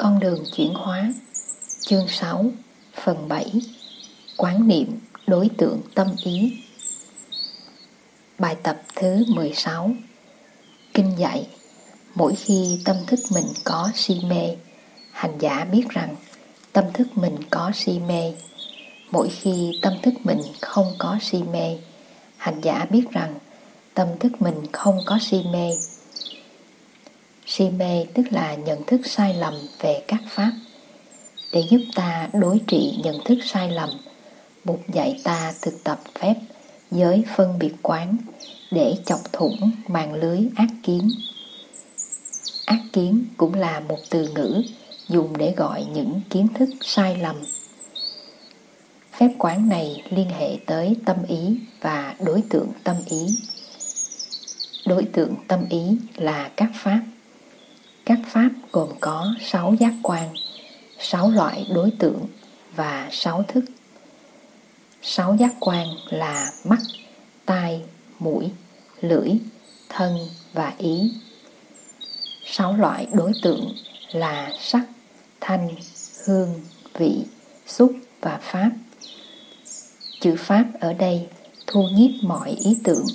Con đường chuyển hóa. Chương 6 Phần 7 Quán niệm đối tượng tâm ý. Bài tập thứ 16 Kinh dạy. Mỗi khi tâm thức mình có si mê, Hành giả biết rằng tâm thức mình có si mê. Mỗi khi tâm thức mình không có si mê, Hành giả biết rằng tâm thức mình không có si mê. Si mê tức là nhận thức sai lầm về các pháp. Để giúp ta đối trị nhận thức sai lầm, Bụt dạy ta thực tập phép giới phân biệt quán để chọc thủng màn lưới ác kiến. Ác kiến cũng là một từ ngữ dùng để gọi những kiến thức sai lầm. Phép quán này liên hệ tới tâm ý và đối tượng tâm ý. Đối tượng tâm ý là các pháp các pháp gồm có sáu giác quan, sáu loại đối tượng và sáu thức. Sáu giác quan là mắt, tai, mũi, lưỡi, thân và ý. Sáu loại đối tượng là sắc, thanh, hương, vị, xúc và pháp. Chữ pháp ở đây thu nhiếp mọi ý tưởng,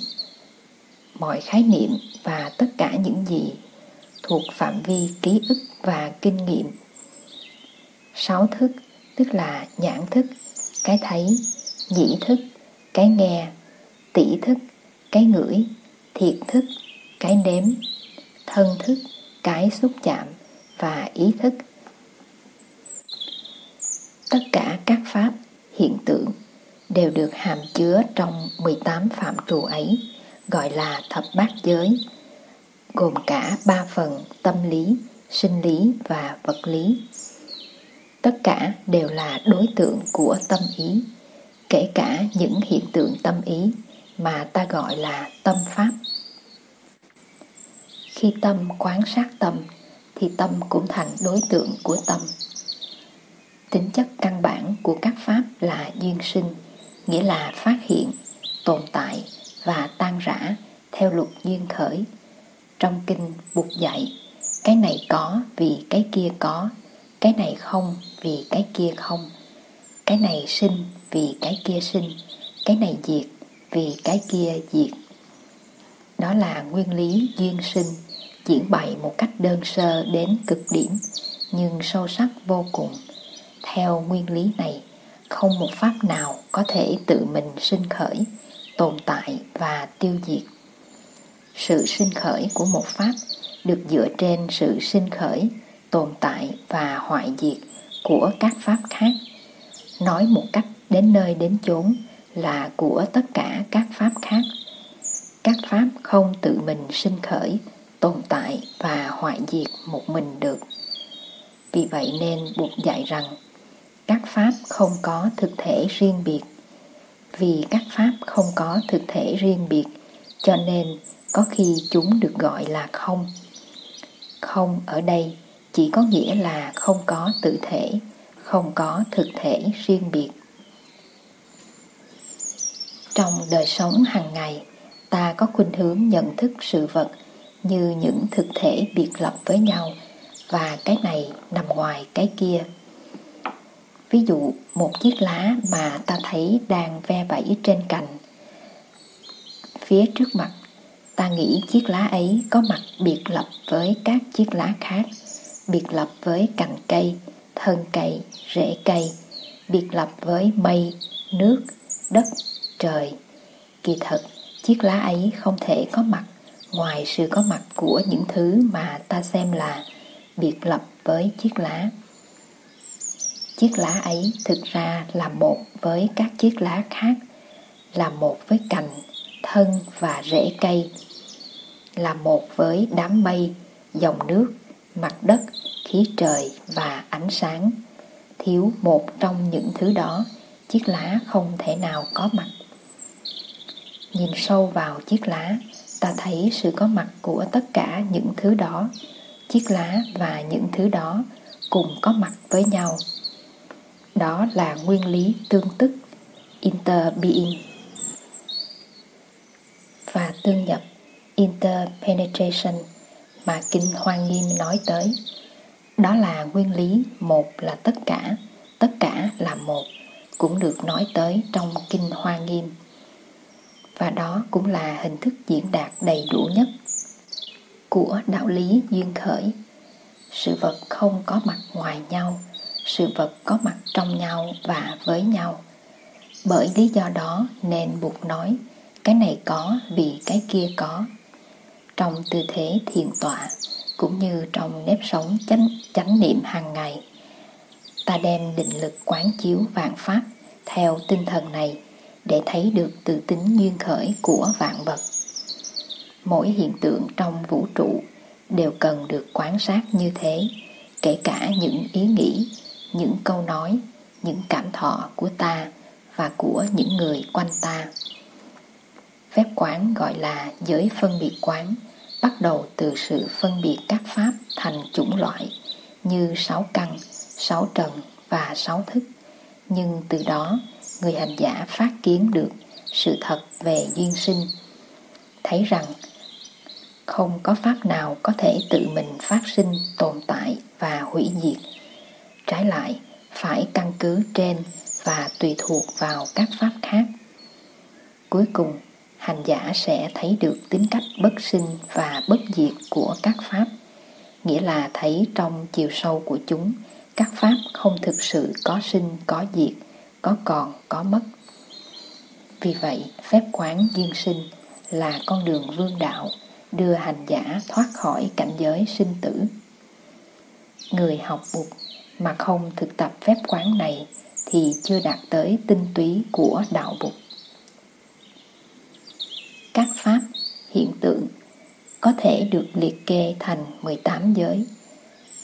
mọi khái niệm và tất cả những gì thuộc phạm vi ký ức và kinh nghiệm. Sáu thức tức là nhãn thức, cái thấy, nhĩ thức, cái nghe, tỷ thức, cái ngửi, thiệt thức, cái nếm, thân thức, cái xúc chạm và ý thức. Tất cả các pháp, hiện tượng đều được hàm chứa trong 18 phạm trù ấy, gọi là thập bát giới gồm cả ba phần tâm lý, sinh lý và vật lý. Tất cả đều là đối tượng của tâm ý, kể cả những hiện tượng tâm ý mà ta gọi là tâm pháp. Khi tâm quán sát tâm thì tâm cũng thành đối tượng của tâm. Tính chất căn bản của các pháp là duyên sinh, nghĩa là phát hiện, tồn tại và tan rã theo luật duyên khởi trong kinh buộc dạy. Cái này có vì cái kia có, Cái này không vì cái kia không. Cái này sinh vì cái kia sinh, Cái này diệt vì cái kia diệt. Đó là nguyên lý duyên sinh Diễn bày một cách đơn sơ đến cực điểm, Nhưng sâu sắc vô cùng. Theo nguyên lý này, Không một pháp nào có thể tự mình sinh khởi, Tồn tại và tiêu diệt sự sinh khởi của một pháp được dựa trên sự sinh khởi, tồn tại và hoại diệt của các pháp khác. Nói một cách đến nơi đến chốn là của tất cả các pháp khác. Các pháp không tự mình sinh khởi, tồn tại và hoại diệt một mình được. Vì vậy nên buộc dạy rằng các pháp không có thực thể riêng biệt. Vì các pháp không có thực thể riêng biệt, cho nên có khi chúng được gọi là không. Không ở đây chỉ có nghĩa là không có tự thể, không có thực thể riêng biệt. Trong đời sống hàng ngày, ta có khuynh hướng nhận thức sự vật như những thực thể biệt lập với nhau và cái này nằm ngoài cái kia. Ví dụ, một chiếc lá mà ta thấy đang ve vẫy trên cành, phía trước mặt ta nghĩ chiếc lá ấy có mặt biệt lập với các chiếc lá khác, biệt lập với cành cây, thân cây, rễ cây, biệt lập với mây, nước, đất, trời. Kỳ thật, chiếc lá ấy không thể có mặt ngoài sự có mặt của những thứ mà ta xem là biệt lập với chiếc lá. Chiếc lá ấy thực ra là một với các chiếc lá khác, là một với cành, thân và rễ cây là một với đám mây, dòng nước, mặt đất, khí trời và ánh sáng. Thiếu một trong những thứ đó, chiếc lá không thể nào có mặt. Nhìn sâu vào chiếc lá, ta thấy sự có mặt của tất cả những thứ đó. Chiếc lá và những thứ đó cùng có mặt với nhau. Đó là nguyên lý tương tức, interbeing. Tương nhập interpenetration mà Kinh Hoa Nghiêm nói tới. Đó là nguyên lý một là tất cả, tất cả là một, cũng được nói tới trong Kinh Hoa Nghiêm. Và đó cũng là hình thức diễn đạt đầy đủ nhất của đạo lý duyên khởi. Sự vật không có mặt ngoài nhau, sự vật có mặt trong nhau và với nhau. Bởi lý do đó nên buộc nói cái này có vì cái kia có. Trong tư thế thiền tọa cũng như trong nếp sống chánh, chánh niệm hàng ngày, ta đem định lực quán chiếu vạn pháp theo tinh thần này để thấy được tự tính duyên khởi của vạn vật. Mỗi hiện tượng trong vũ trụ đều cần được quan sát như thế, kể cả những ý nghĩ, những câu nói, những cảm thọ của ta và của những người quanh ta. Phép quán gọi là giới phân biệt quán, bắt đầu từ sự phân biệt các pháp thành chủng loại như sáu căn, sáu trần và sáu thức. Nhưng từ đó, người hành giả phát kiến được sự thật về duyên sinh, thấy rằng không có pháp nào có thể tự mình phát sinh, tồn tại và hủy diệt. Trái lại, phải căn cứ trên và tùy thuộc vào các pháp khác. Cuối cùng, hành giả sẽ thấy được tính cách bất sinh và bất diệt của các pháp, nghĩa là thấy trong chiều sâu của chúng, các pháp không thực sự có sinh, có diệt, có còn, có mất. Vì vậy, phép quán duyên sinh là con đường vương đạo đưa hành giả thoát khỏi cảnh giới sinh tử. Người học Bụt mà không thực tập phép quán này thì chưa đạt tới tinh túy của đạo Bụt. Các pháp, hiện tượng có thể được liệt kê thành 18 giới,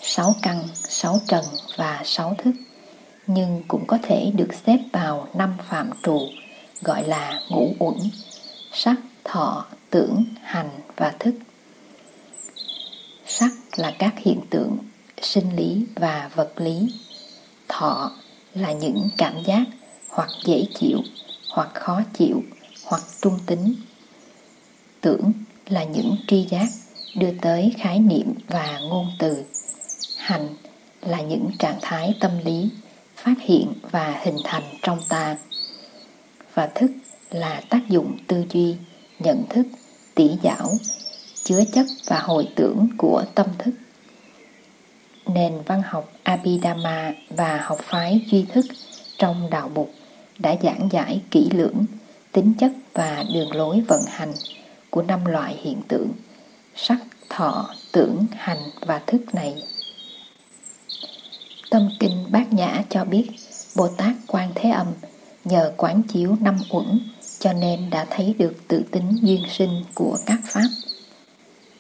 6 căn, 6 trần và 6 thức, nhưng cũng có thể được xếp vào năm phạm trụ gọi là ngũ uẩn, sắc, thọ, tưởng, hành và thức. Sắc là các hiện tượng sinh lý và vật lý. Thọ là những cảm giác hoặc dễ chịu, hoặc khó chịu, hoặc trung tính. Tưởng là những tri giác đưa tới khái niệm và ngôn từ. Hành là những trạng thái tâm lý phát hiện và hình thành trong ta. Và thức là tác dụng tư duy, nhận thức, tỉ dảo, chứa chấp và hồi tưởng của tâm thức. Nền văn học Abhidhamma và học phái duy thức trong đạo Bụt đã giảng giải kỹ lưỡng tính chất và đường lối vận hành của năm loại hiện tượng sắc, thọ, tưởng, hành và thức này. Tâm Kinh Bát Nhã cho biết Bồ Tát Quan Thế Âm nhờ quán chiếu năm uẩn cho nên đã thấy được tự tính duyên sinh của các pháp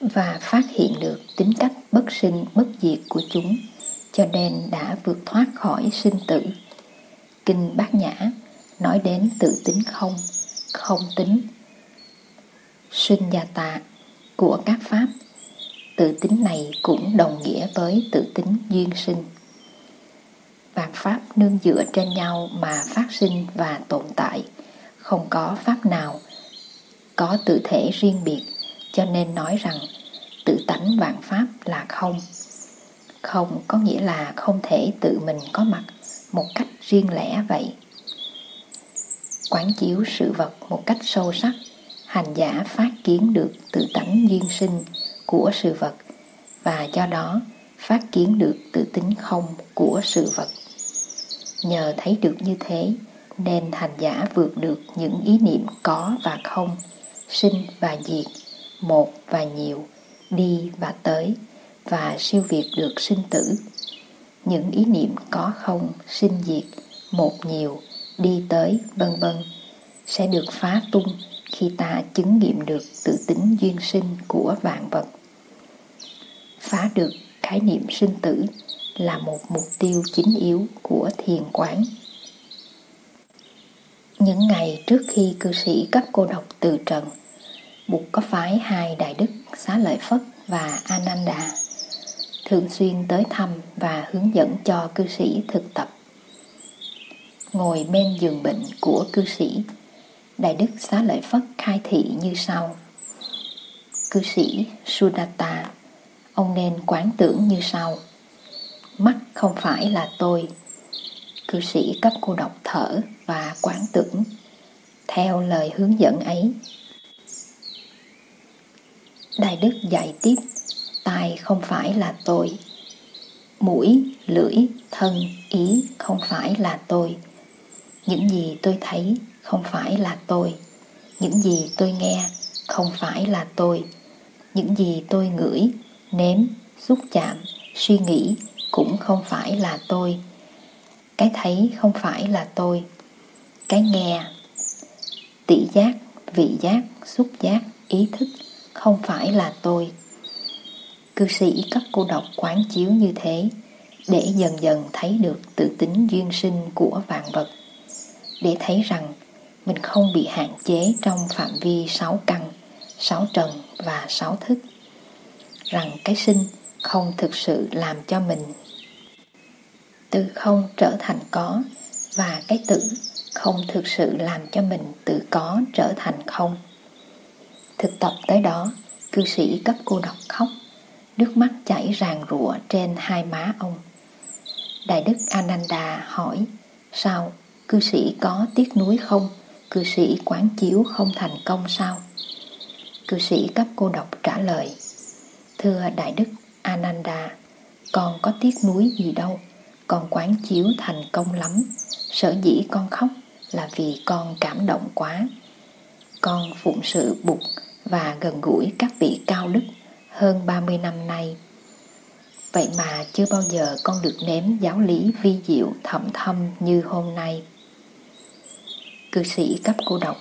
và phát hiện được tính cách bất sinh bất diệt của chúng cho nên đã vượt thoát khỏi sinh tử. Kinh Bát Nhã nói đến tự tính không, không tính, sinh và tạ của các pháp. Tự tính này cũng đồng nghĩa với tự tính duyên sinh. Vạn pháp nương dựa trên nhau mà phát sinh và tồn tại – không có pháp nào có tự thể riêng biệt, cho nên nói rằng tự tánh vạn pháp là không không có nghĩa là không thể tự mình có mặt một cách riêng lẻ vậy quán chiếu sự vật một cách sâu sắc hành giả phát kiến được tự tánh duyên sinh của sự vật và do đó phát kiến được tự tính không của sự vật nhờ thấy được như thế nên hành giả vượt được những ý niệm có và không, sinh và diệt, một và nhiều, đi và tới, và siêu việt được sinh tử. Những ý niệm có không, sinh diệt, một nhiều, đi tới, vân vân sẽ được phá tung khi ta chứng nghiệm được tự tính duyên sinh của vạn vật. Phá được khái niệm sinh tử là một mục tiêu chính yếu của thiền quán những ngày trước khi cư sĩ cấp cô độc từ trần, Bụt có phái hai đại đức Xá Lợi Phất và Ananda thường xuyên tới thăm và hướng dẫn cho cư sĩ thực tập. Ngồi bên giường bệnh của cư sĩ, Đại đức Xá Lợi Phất khai thị như sau. Cư sĩ Sudatta, ông nên quán tưởng như sau. Mắt không phải là tôi. Cư sĩ cấp cô độc thở và quán tưởng theo lời hướng dẫn ấy. Đại Đức dạy tiếp, tai không phải là tôi. Mũi, lưỡi, thân, ý không phải là tôi. Những gì tôi thấy không phải là tôi. Những gì tôi nghe không phải là tôi. Những gì tôi ngửi, nếm, xúc chạm, suy nghĩ cũng không phải là tôi. Cái thấy không phải là tôi. Cái nghe, tỷ giác, vị giác, xúc giác, ý thức không phải là tôi. Cư sĩ cấp cô độc quán chiếu như thế để dần dần thấy được tự tính duyên sinh của vạn vật. Để thấy rằng mình không bị hạn chế trong phạm vi sáu căn, sáu trần và sáu thức. Rằng cái sinh không thực sự làm cho mình từ không trở thành có và cái tử không thực sự làm cho mình từ có trở thành không. Thực tập tới đó, cư sĩ cấp cô độc khóc, nước mắt chảy ràng rụa trên hai má ông. Đại đức Ananda hỏi, sao cư sĩ có tiếc nuối không? Cư sĩ quán chiếu không thành công sao? Cư sĩ cấp cô độc trả lời, thưa Đại đức Ananda, con có tiếc nuối gì đâu, con quán chiếu thành công lắm, sở dĩ con khóc là vì con cảm động quá. Con phụng sự bục và gần gũi các vị cao đức hơn 30 năm nay. Vậy mà chưa bao giờ con được nếm giáo lý vi diệu thẩm thâm như hôm nay. Cư sĩ cấp cô độc,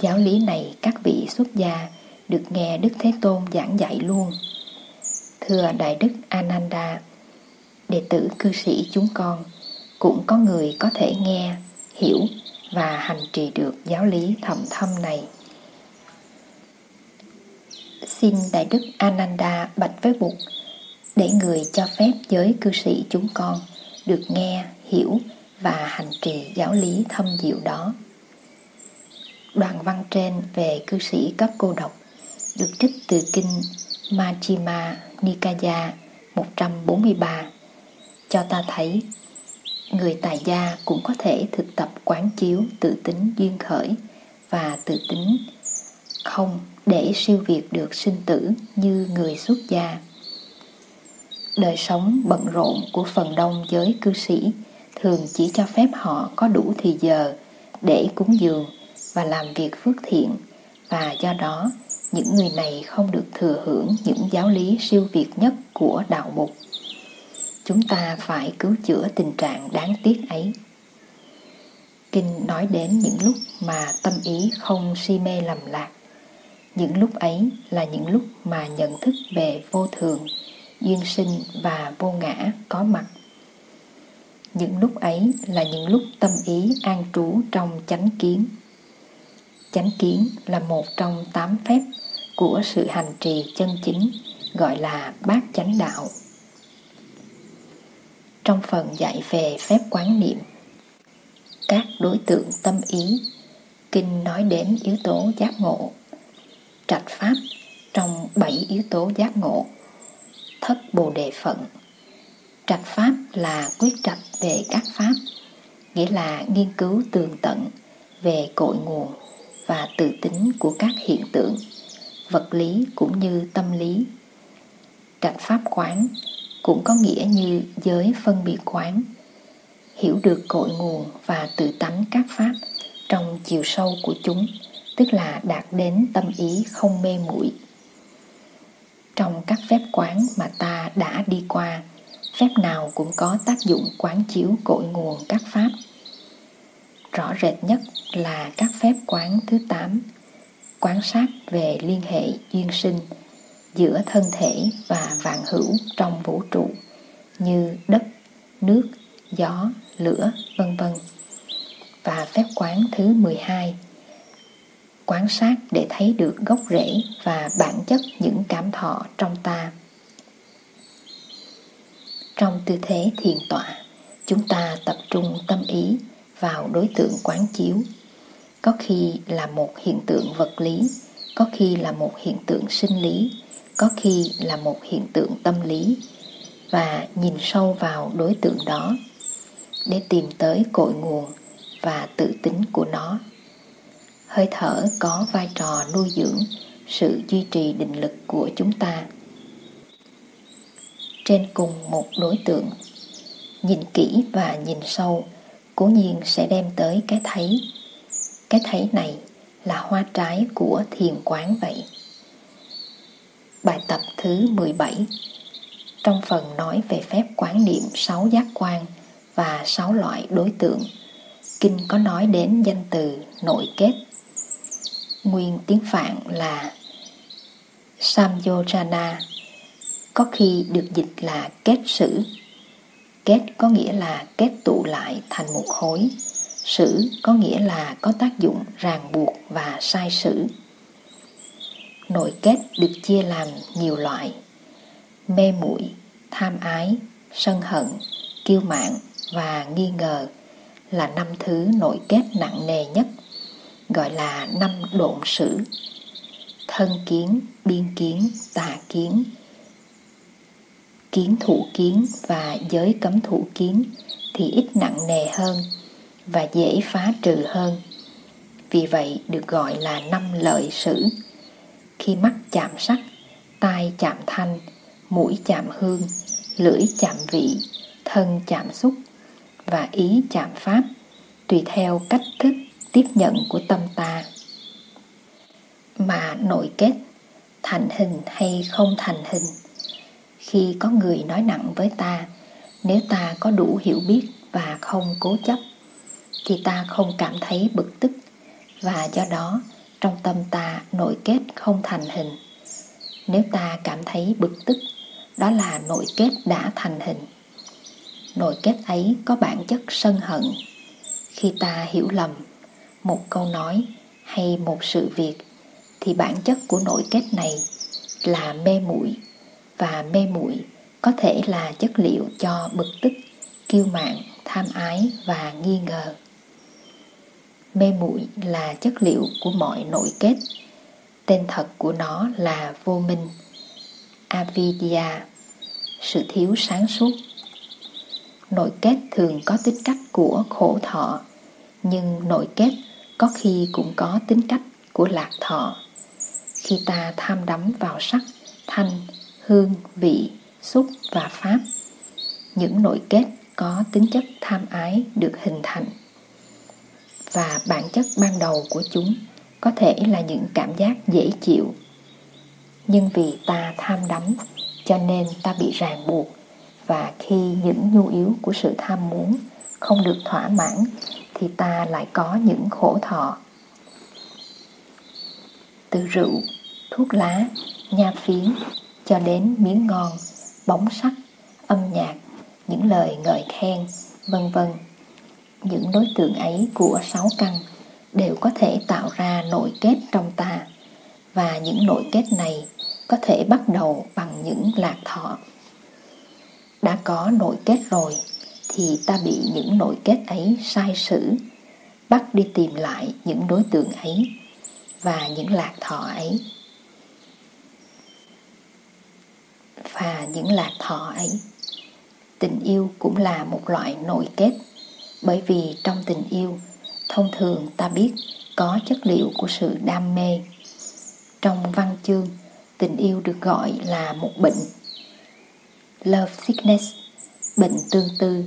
giáo lý này các vị xuất gia được nghe Đức Thế Tôn giảng dạy luôn. Thưa Đại Đức Ananda, đệ tử cư sĩ chúng con cũng có người có thể nghe, hiểu và hành trì được giáo lý thầm thâm này. Xin Đại Đức Ananda bạch với Bụt để người cho phép giới cư sĩ chúng con được nghe, hiểu và hành trì giáo lý thâm diệu đó. Đoạn văn trên về cư sĩ cấp cô độc được trích từ kinh Majjhima Nikaya 143 cho ta thấy, người tài gia cũng có thể thực tập quán chiếu tự tính duyên khởi và tự tính không để siêu việt được sinh tử như người xuất gia. Đời sống bận rộn của phần đông giới cư sĩ thường chỉ cho phép họ có đủ thì giờ để cúng dường và làm việc phước thiện. Và do đó, những người này không được thừa hưởng những giáo lý siêu việt nhất của đạo mục. Chúng ta phải cứu chữa tình trạng đáng tiếc ấy. Kinh nói đến những lúc mà tâm ý không si mê lầm lạc. Những lúc ấy là những lúc mà nhận thức về vô thường, duyên sinh và vô ngã có mặt. Những lúc ấy là những lúc tâm ý an trú trong chánh kiến chánh kiến là một trong tám phép của sự hành trì chân chính, gọi là bát chánh đạo. Trong phần dạy về phép quán niệm, các đối tượng tâm ý, kinh nói đến yếu tố giác ngộ, trạch pháp trong bảy yếu tố giác ngộ, thất bồ đề phận. Trạch pháp là quyết trạch về các pháp, nghĩa là nghiên cứu tường tận về cội nguồn và tự tính của các hiện tượng, vật lý cũng như tâm lý. Trạch pháp quán cũng có nghĩa như giới phân biệt quán, hiểu được cội nguồn và tự tánh các pháp trong chiều sâu của chúng, tức là đạt đến tâm ý không mê muội. Trong các phép quán mà ta đã đi qua, phép nào cũng có tác dụng quán chiếu cội nguồn các pháp. Rõ rệt nhất là các phép quán thứ 8 quan sát về liên hệ duyên sinh giữa thân thể và vạn hữu trong vũ trụ như đất, nước, gió, lửa, vân vân. Và phép quán thứ 12 Quan sát để thấy được gốc rễ và bản chất những cảm thọ trong ta. Trong tư thế thiền tọa, chúng ta tập trung tâm ý vào đối tượng quán chiếu. Có khi là một hiện tượng vật lý, có khi là một hiện tượng sinh lý, có khi là một hiện tượng tâm lý. Và nhìn sâu vào đối tượng đó để tìm tới cội nguồn và tự tính của nó. Hơi thở có vai trò nuôi dưỡng sự duy trì định lực của chúng ta. Trên cùng một đối tượng nhìn kỹ và nhìn sâu cố nhiên sẽ đem tới cái thấy cái thấy này là hoa trái của thiền quán vậy. Bài tập thứ 17 trong phần nói về phép quán niệm sáu giác quan và sáu loại đối tượng, kinh có nói đến danh từ nội kết. Nguyên tiếng phạn là samyojana, có khi được dịch là kết sử. Kết có nghĩa là kết tụ lại thành một khối sử có nghĩa là có tác dụng ràng buộc và sai sử. Nội kết được chia làm nhiều loại. Mê muội, tham ái, sân hận, kiêu mạn và nghi ngờ là năm thứ nội kết nặng nề nhất, gọi là năm độn sử. Thân kiến, biên kiến, tà kiến kiến thủ kiến và giới cấm thủ kiến thì ít nặng nề hơn và dễ phá trừ hơn. Vì vậy được gọi là năm lợi sử. Khi mắt chạm sắc, tai chạm thanh, mũi chạm hương, lưỡi chạm vị, thân chạm xúc và ý chạm pháp tùy theo cách thức tiếp nhận của tâm ta. Mà nội kết, thành hình hay không thành hình? Khi có người nói nặng với ta, nếu ta có đủ hiểu biết và không cố chấp thì ta không cảm thấy bực tức. Và do đó, trong tâm ta nội kết không thành hình. Nếu ta cảm thấy bực tức, đó là nội kết đã thành hình. Nội kết ấy có bản chất sân hận. Khi ta hiểu lầm, một câu nói hay một sự việc, thì bản chất của nội kết này là mê muội. Và mê muội có thể là chất liệu cho bực tức, kiêu mạn, tham ái và nghi ngờ mê muội là chất liệu của mọi nội kết. Tên thật của nó là vô minh. Avidya, sự thiếu sáng suốt. Nội kết thường có tính cách của khổ thọ, nhưng nội kết có khi cũng có tính cách của lạc thọ. Khi ta tham đắm vào sắc, thanh, hương, vị, xúc và pháp, những nội kết có tính chất tham ái được hình thành và bản chất ban đầu của chúng có thể là những cảm giác dễ chịu. Nhưng vì ta tham đắm, cho nên ta bị ràng buộc, và khi những nhu yếu của sự tham muốn không được thỏa mãn, thì ta lại có những khổ thọ. Từ rượu, thuốc lá, nha phiến, cho đến miếng ngon, bóng sắc âm nhạc, những lời ngợi khen, vân vân những đối tượng ấy của sáu căn đều có thể tạo ra nội kết trong ta. Và những nội kết này có thể bắt đầu bằng những lạc thọ. Đã có nội kết rồi, thì ta bị những nội kết ấy sai sử, bắt đi tìm lại những đối tượng ấy và những lạc thọ ấy. Và những lạc thọ ấy, tình yêu cũng là một loại nội kết bởi vì trong tình yêu, thông thường ta biết có chất liệu của sự đam mê. Trong văn chương, tình yêu được gọi là một bệnh. Love sickness, bệnh tương tư,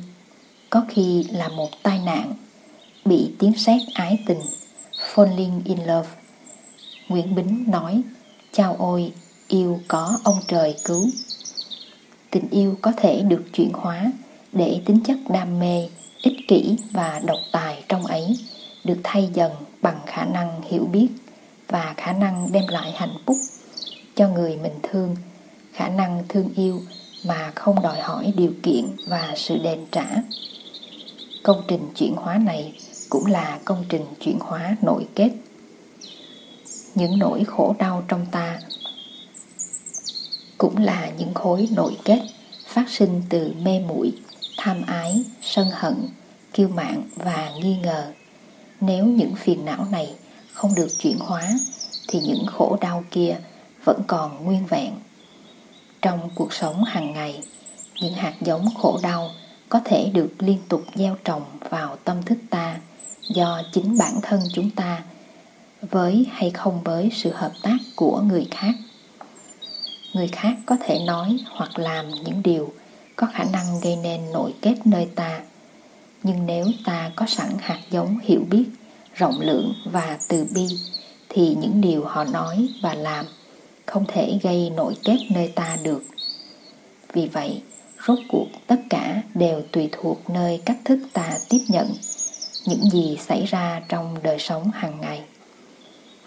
có khi là một tai nạn, bị tiếng sét ái tình, falling in love. Nguyễn bính nói, chao ôi, yêu có ông trời cứu. Tình yêu có thể được chuyển hóa để tính chất đam mê ích kỷ và độc tài trong ấy được thay dần bằng khả năng hiểu biết và khả năng đem lại hạnh phúc cho người mình thương, khả năng thương yêu mà không đòi hỏi điều kiện và sự đền trả. Công trình chuyển hóa này cũng là công trình chuyển hóa nội kết. Những nỗi khổ đau trong ta cũng là những khối nội kết phát sinh từ mê muội tham ái, sân hận, kiêu mạn và nghi ngờ. Nếu những phiền não này không được chuyển hóa, thì những khổ đau kia vẫn còn nguyên vẹn. Trong cuộc sống hàng ngày, những hạt giống khổ đau có thể được liên tục gieo trồng vào tâm thức ta do chính bản thân chúng ta, với hay không với sự hợp tác của người khác. Người khác có thể nói hoặc làm những điều có khả năng gây nên nội kết nơi ta. Nhưng nếu ta có sẵn hạt giống hiểu biết, rộng lượng và từ bi, thì những điều họ nói và làm không thể gây nội kết nơi ta được. Vì vậy, rốt cuộc tất cả đều tùy thuộc nơi cách thức ta tiếp nhận những gì xảy ra trong đời sống hàng ngày.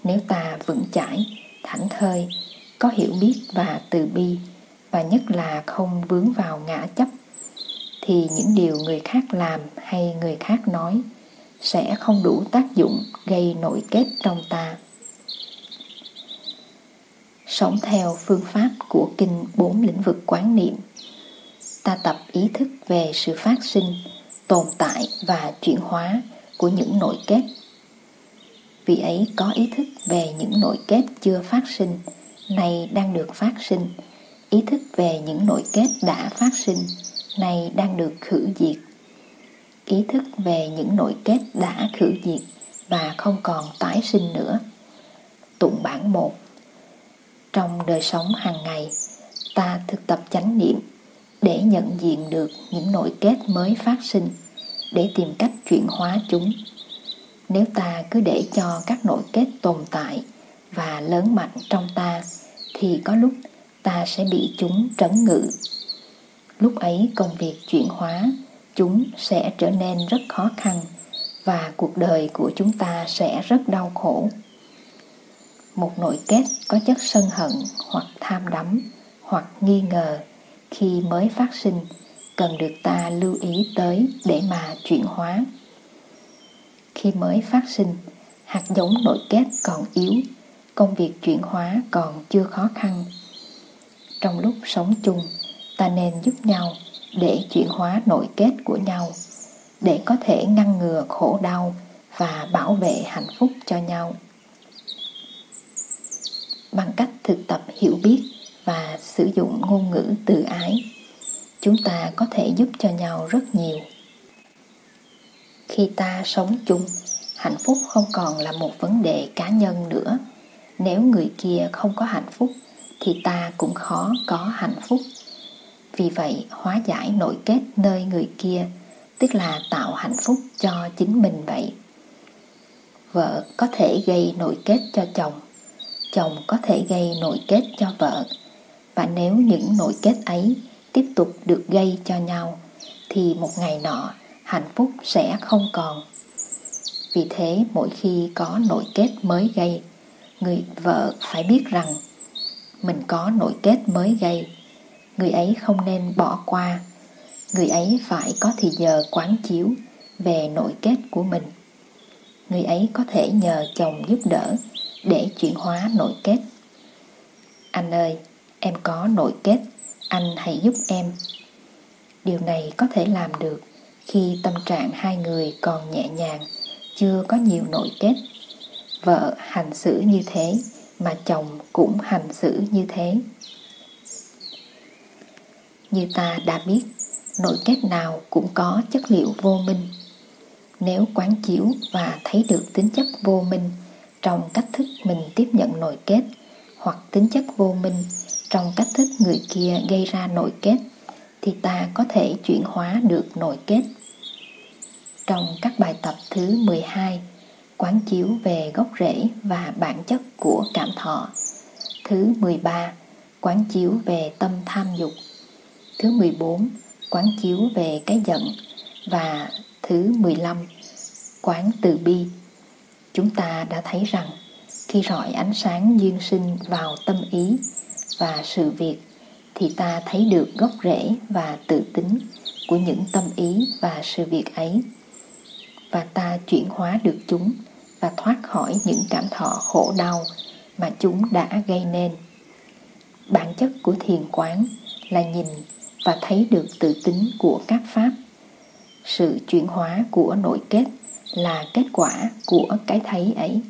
Nếu ta vững chãi, thảnh thơi, có hiểu biết và từ bi và nhất là không vướng vào ngã chấp, thì những điều người khác làm hay người khác nói sẽ không đủ tác dụng gây nội kết trong ta. Sống theo phương pháp của kinh bốn lĩnh vực quán niệm, ta tập ý thức về sự phát sinh, tồn tại và chuyển hóa của những nội kết. Vị ấy có ý thức về những nội kết chưa phát sinh này đang được phát sinh ý thức về những nội kết đã phát sinh, này đang được khử diệt. Ý thức về những nội kết đã khử diệt và không còn tái sinh nữa. Tụng bản một. Trong đời sống hàng ngày, ta thực tập chánh niệm để nhận diện được những nội kết mới phát sinh, để tìm cách chuyển hóa chúng. Nếu ta cứ để cho các nội kết tồn tại và lớn mạnh trong ta, thì có lúc ta sẽ bị chúng trấn ngự. Lúc ấy công việc chuyển hóa, chúng sẽ trở nên rất khó khăn và cuộc đời của chúng ta sẽ rất đau khổ. Một nội kết có chất sân hận hoặc tham đắm hoặc nghi ngờ khi mới phát sinh cần được ta lưu ý tới để mà chuyển hóa. Khi mới phát sinh, hạt giống nội kết còn yếu, công việc chuyển hóa còn chưa khó khăn trong lúc sống chung, ta nên giúp nhau để chuyển hóa nội kết của nhau, để có thể ngăn ngừa khổ đau và bảo vệ hạnh phúc cho nhau. Bằng cách thực tập hiểu biết và sử dụng ngôn ngữ từ ái, chúng ta có thể giúp cho nhau rất nhiều. Khi ta sống chung, hạnh phúc không còn là một vấn đề cá nhân nữa. Nếu người kia không có hạnh phúc thì ta cũng khó có hạnh phúc. Vì vậy, hóa giải nội kết nơi người kia, tức là tạo hạnh phúc cho chính mình vậy. Vợ có thể gây nội kết cho chồng chồng có thể gây nội kết cho vợ. Và nếu những nội kết ấy tiếp tục được gây cho nhau, thì một ngày nọ, hạnh phúc sẽ không còn. Vì thế, mỗi khi có nội kết mới gây, người vợ phải biết rằng mình có nội kết mới gây. Người ấy không nên bỏ qua. Người ấy phải có thì giờ quán chiếu về nội kết của mình. Người ấy có thể nhờ chồng giúp đỡ để chuyển hóa nội kết. Anh ơi, em có nội kết, anh hãy giúp em. Điều này có thể làm được khi tâm trạng hai người còn nhẹ nhàng, chưa có nhiều nội kết. Vợ hành xử như thế mà chồng cũng hành xử như thế như ta đã biết nội kết nào cũng có chất liệu vô minh nếu quán chiếu và thấy được tính chất vô minh trong cách thức mình tiếp nhận nội kết hoặc tính chất vô minh trong cách thức người kia gây ra nội kết thì ta có thể chuyển hóa được nội kết. Trong các bài tập thứ 12, quán chiếu về gốc rễ và bản chất của cảm thọ. Thứ 13, quán chiếu về tâm tham dục. Thứ 14, quán chiếu về cái giận. Và thứ 15, quán từ bi. Chúng ta đã thấy rằng khi rọi ánh sáng duyên sinh vào tâm ý và sự việc thì ta thấy được gốc rễ và tự tính của những tâm ý và sự việc ấy và ta chuyển hóa được chúng và thoát khỏi những cảm thọ khổ đau mà chúng đã gây nên. Bản chất của thiền quán là nhìn và thấy được tự tính của các pháp. Sự chuyển hóa của nội kết là kết quả của cái thấy ấy.